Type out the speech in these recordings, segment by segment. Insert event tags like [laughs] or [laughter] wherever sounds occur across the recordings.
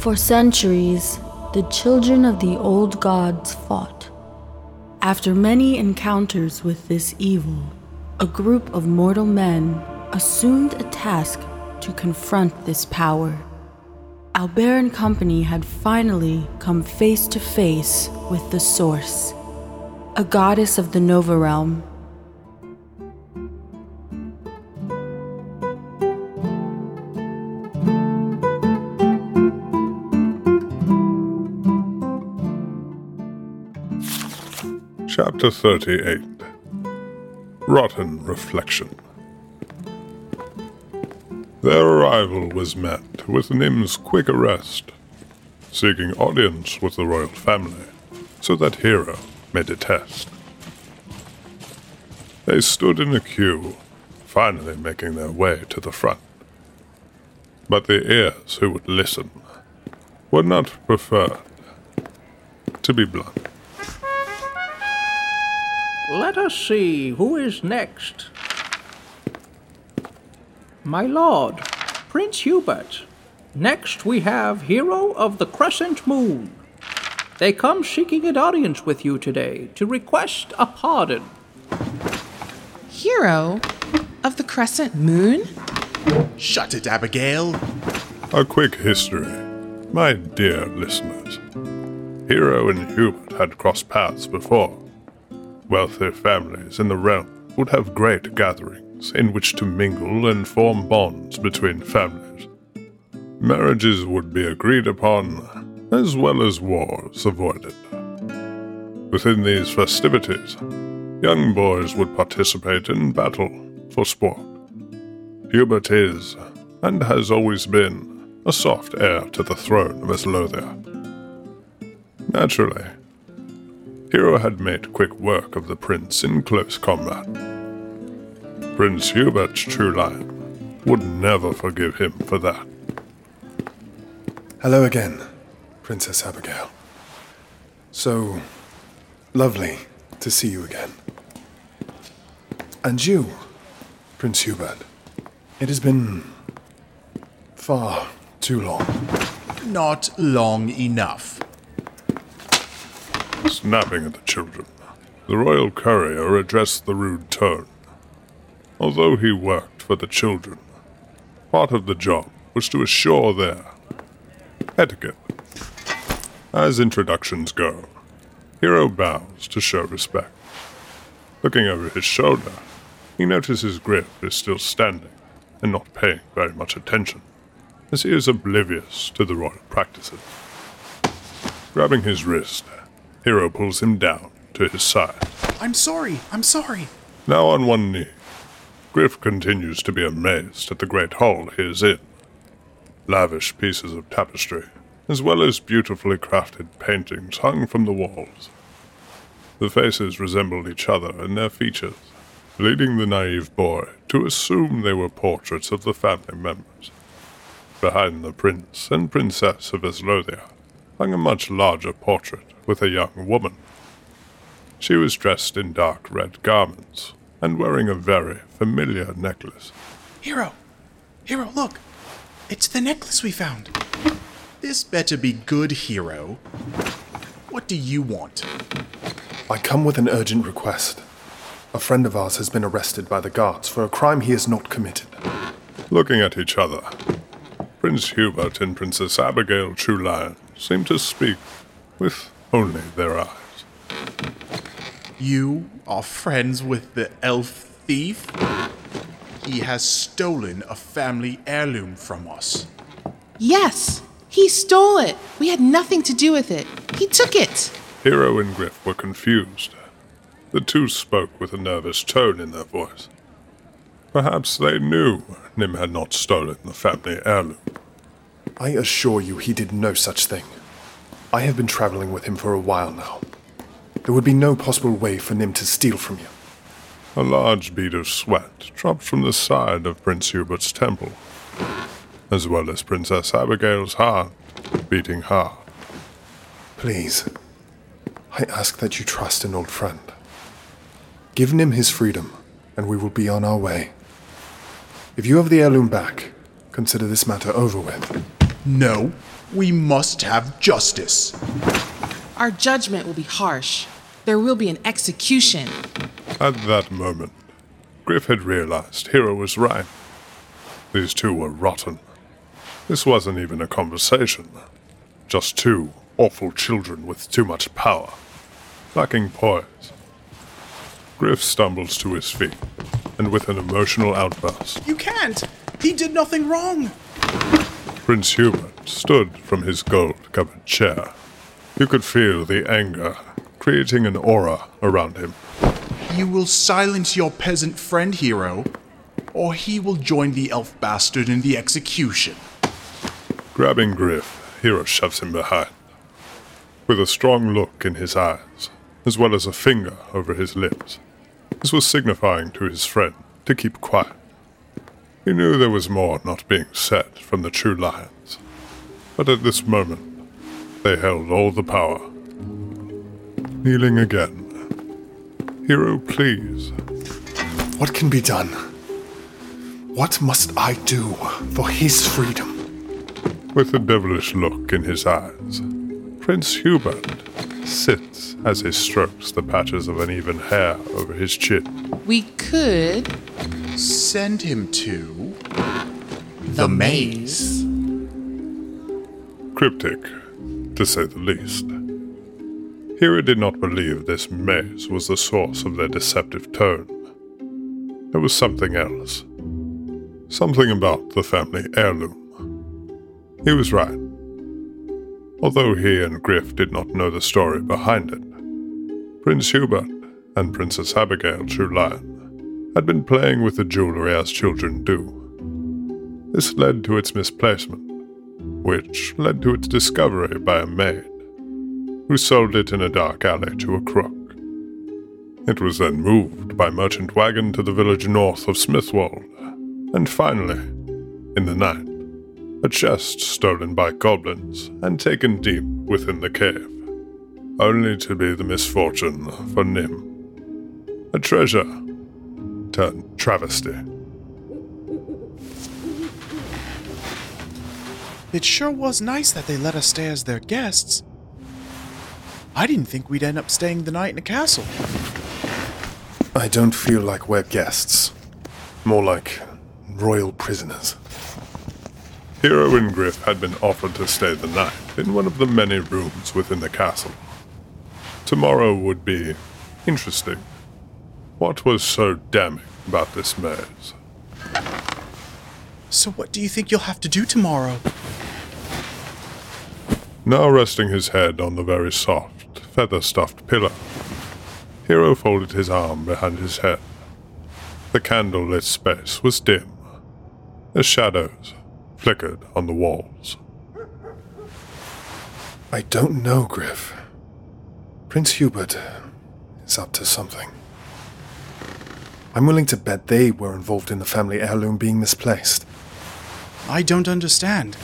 For centuries, the children of the old gods fought. After many encounters with this evil, a group of mortal men assumed a task to confront this power. Albert and company had finally come face to face with the source, a goddess of the Nova realm. Chapter 38 Rotten Reflection Their arrival was met with Nim's quick arrest, seeking audience with the royal family so that Hero may detest. They stood in a queue, finally making their way to the front. But the ears who would listen were not preferred, to be blunt. Let us see who is next. My lord, Prince Hubert. Next we have Hero of the Crescent Moon. They come seeking an audience with you today to request a pardon. Hero of the Crescent Moon? Shut it, Abigail. A quick history, my dear listeners. Hero and Hubert had crossed paths before. Wealthy families in the realm would have great gatherings in which to mingle and form bonds between families. Marriages would be agreed upon, as well as wars avoided. Within these festivities, young boys would participate in battle for sport. Hubert is, and has always been, a soft heir to the throne of Eslothia. Naturally, Hero had made quick work of the prince in close combat. Prince Hubert's true lion would never forgive him for that. Hello again, Princess Abigail. So lovely to see you again. And you, Prince Hubert. It has been far too long. Not long enough. Snapping at the children, the royal courier addressed the rude tone. Although he worked for the children, part of the job was to assure their etiquette. As introductions go, Hero bows to show respect. Looking over his shoulder, he notices Griff is still standing and not paying very much attention, as he is oblivious to the royal practices. Grabbing his wrist, Hero pulls him down to his side. I'm sorry. I'm sorry. Now on one knee, Griff continues to be amazed at the great hall he is in. Lavish pieces of tapestry, as well as beautifully crafted paintings hung from the walls. The faces resembled each other in their features, leading the naive boy to assume they were portraits of the family members. Behind the prince and princess of Eslothia hung a much larger portrait with a young woman. She was dressed in dark red garments and wearing a very familiar necklace. Hero. Hero, look. It's the necklace we found. This better be good, Hero. What do you want? I come with an urgent request. A friend of ours has been arrested by the guards for a crime he has not committed. Looking at each other, Prince Hubert and Princess Abigail True Lion seem to speak with only their eyes. You are friends with the elf thief? He has stolen a family heirloom from us. Yes, he stole it. We had nothing to do with it. He took it. Hero and Griff were confused. The two spoke with a nervous tone in their voice. Perhaps they knew Nim had not stolen the family heirloom. I assure you he did no such thing. I have been traveling with him for a while now. There would be no possible way for Nim to steal from you. A large bead of sweat dropped from the side of Prince Hubert's temple, as well as Princess Abigail's heart beating hard. Please, I ask that you trust an old friend. Give Nim his freedom, and we will be on our way. If you have the heirloom back, consider this matter over with. No. We must have justice. Our judgment will be harsh. There will be an execution. At that moment, Griff had realized Hero was right. These two were rotten. This wasn't even a conversation. Just two awful children with too much power, lacking poise. Griff stumbles to his feet, and with an emotional outburst, You can't! He did nothing wrong! Prince Hubert stood from his gold covered chair. You could feel the anger creating an aura around him. You will silence your peasant friend, Hero, or he will join the elf bastard in the execution. Grabbing Griff, Hero shoves him behind. With a strong look in his eyes, as well as a finger over his lips, this was signifying to his friend to keep quiet. He knew there was more not being said from the true lions, but at this moment, they held all the power. Kneeling again. Hero, please. What can be done? What must I do for his freedom? With a devilish look in his eyes, Prince Hubert sits as he strokes the patches of uneven hair over his chin. We could. Send him to. the maze. Cryptic, to say the least. Hero did not believe this maze was the source of their deceptive tone. It was something else. Something about the family heirloom. He was right. Although he and Griff did not know the story behind it, Prince Hubert and Princess Abigail True Lion had been playing with the jewelry as children do. This led to its misplacement, which led to its discovery by a maid, who sold it in a dark alley to a crook. It was then moved by merchant wagon to the village north of Smithwold, and finally, in the night, a chest stolen by goblins and taken deep within the cave, only to be the misfortune for Nim. A treasure turned travesty. It sure was nice that they let us stay as their guests. I didn't think we'd end up staying the night in a castle. I don't feel like we're guests. More like royal prisoners. Hero and Griff had been offered to stay the night in one of the many rooms within the castle. Tomorrow would be interesting. What was so damning about this maze? So, what do you think you'll have to do tomorrow? Now resting his head on the very soft, feather stuffed pillow, Hero folded his arm behind his head. The candle lit space was dim. The shadows flickered on the walls. I don't know, Griff. Prince Hubert is up to something. I'm willing to bet they were involved in the family heirloom being misplaced. I don't understand.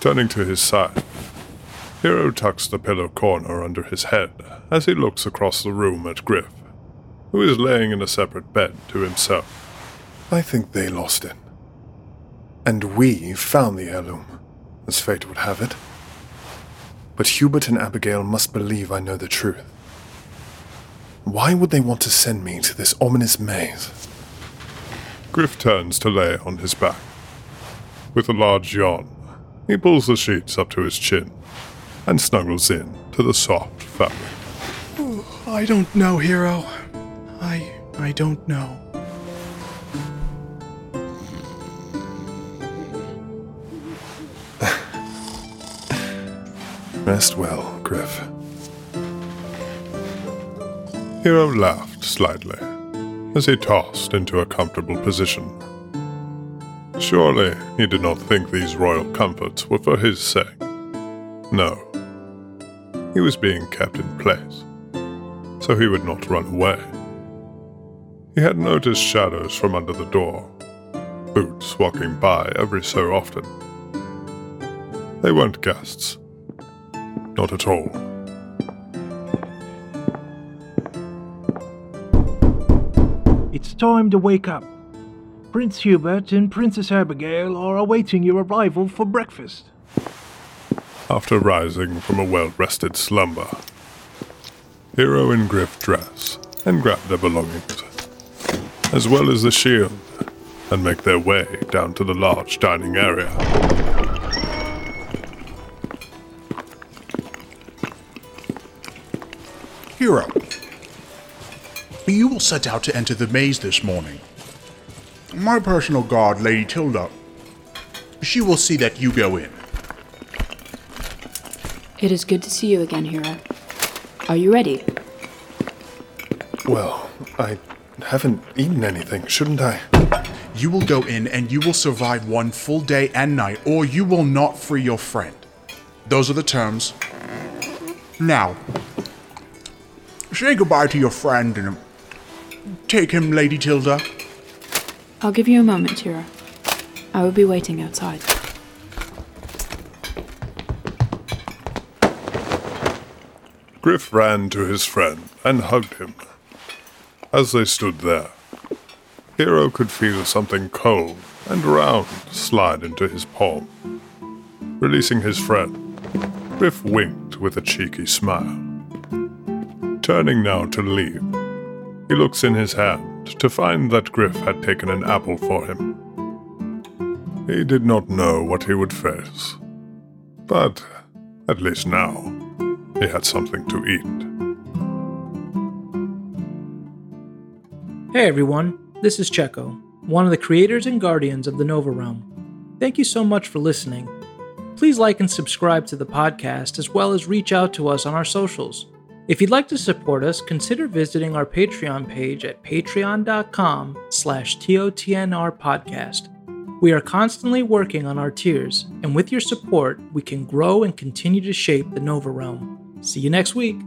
Turning to his side, Hero tucks the pillow corner under his head as he looks across the room at Griff, who is laying in a separate bed to himself. I think they lost it. And we found the heirloom, as fate would have it. But Hubert and Abigail must believe I know the truth. Why would they want to send me to this ominous maze? Griff turns to lay on his back. With a large yawn, he pulls the sheets up to his chin and snuggles in to the soft fabric. I don't know, Hero. I. I don't know. [laughs] Rest well, Griff. Hero laughed slightly as he tossed into a comfortable position. Surely he did not think these royal comforts were for his sake. No. He was being kept in place, so he would not run away. He had noticed shadows from under the door, boots walking by every so often. They weren't guests. Not at all. Time to wake up. Prince Hubert and Princess Abigail are awaiting your arrival for breakfast. after rising from a well rested slumber. Hero and Griff dress and grab their belongings, as well as the shield, and make their way down to the large dining area. Hero, you will set out to enter the maze this morning. My personal guard, Lady Tilda, she will see that you go in. It is good to see you again, Hero. Are you ready? Well, I haven't eaten anything, shouldn't I? You will go in and you will survive one full day and night, or you will not free your friend. Those are the terms. Now, say goodbye to your friend and take him, Lady Tilda. I'll give you a moment, Hero. I will be waiting outside. Griff ran to his friend and hugged him. As they stood there, Hero could feel something cold and round slide into his palm. Releasing his friend, Griff winked with a cheeky smile. Turning now to leave, he looks in his hand to find that Griff had taken an apple for him. He did not know what he would face, but at least now he had something to eat. Hey everyone, this is Checo, one of the creators and guardians of the Nova Realm. Thank you so much for listening. Please like and subscribe to the podcast as well as reach out to us on our socials. If you'd like to support us, consider visiting our Patreon page at patreon.com slash TOTNR podcast. We are constantly working on our tiers, and with your support, we can grow and continue to shape the Nova Realm. See you next week.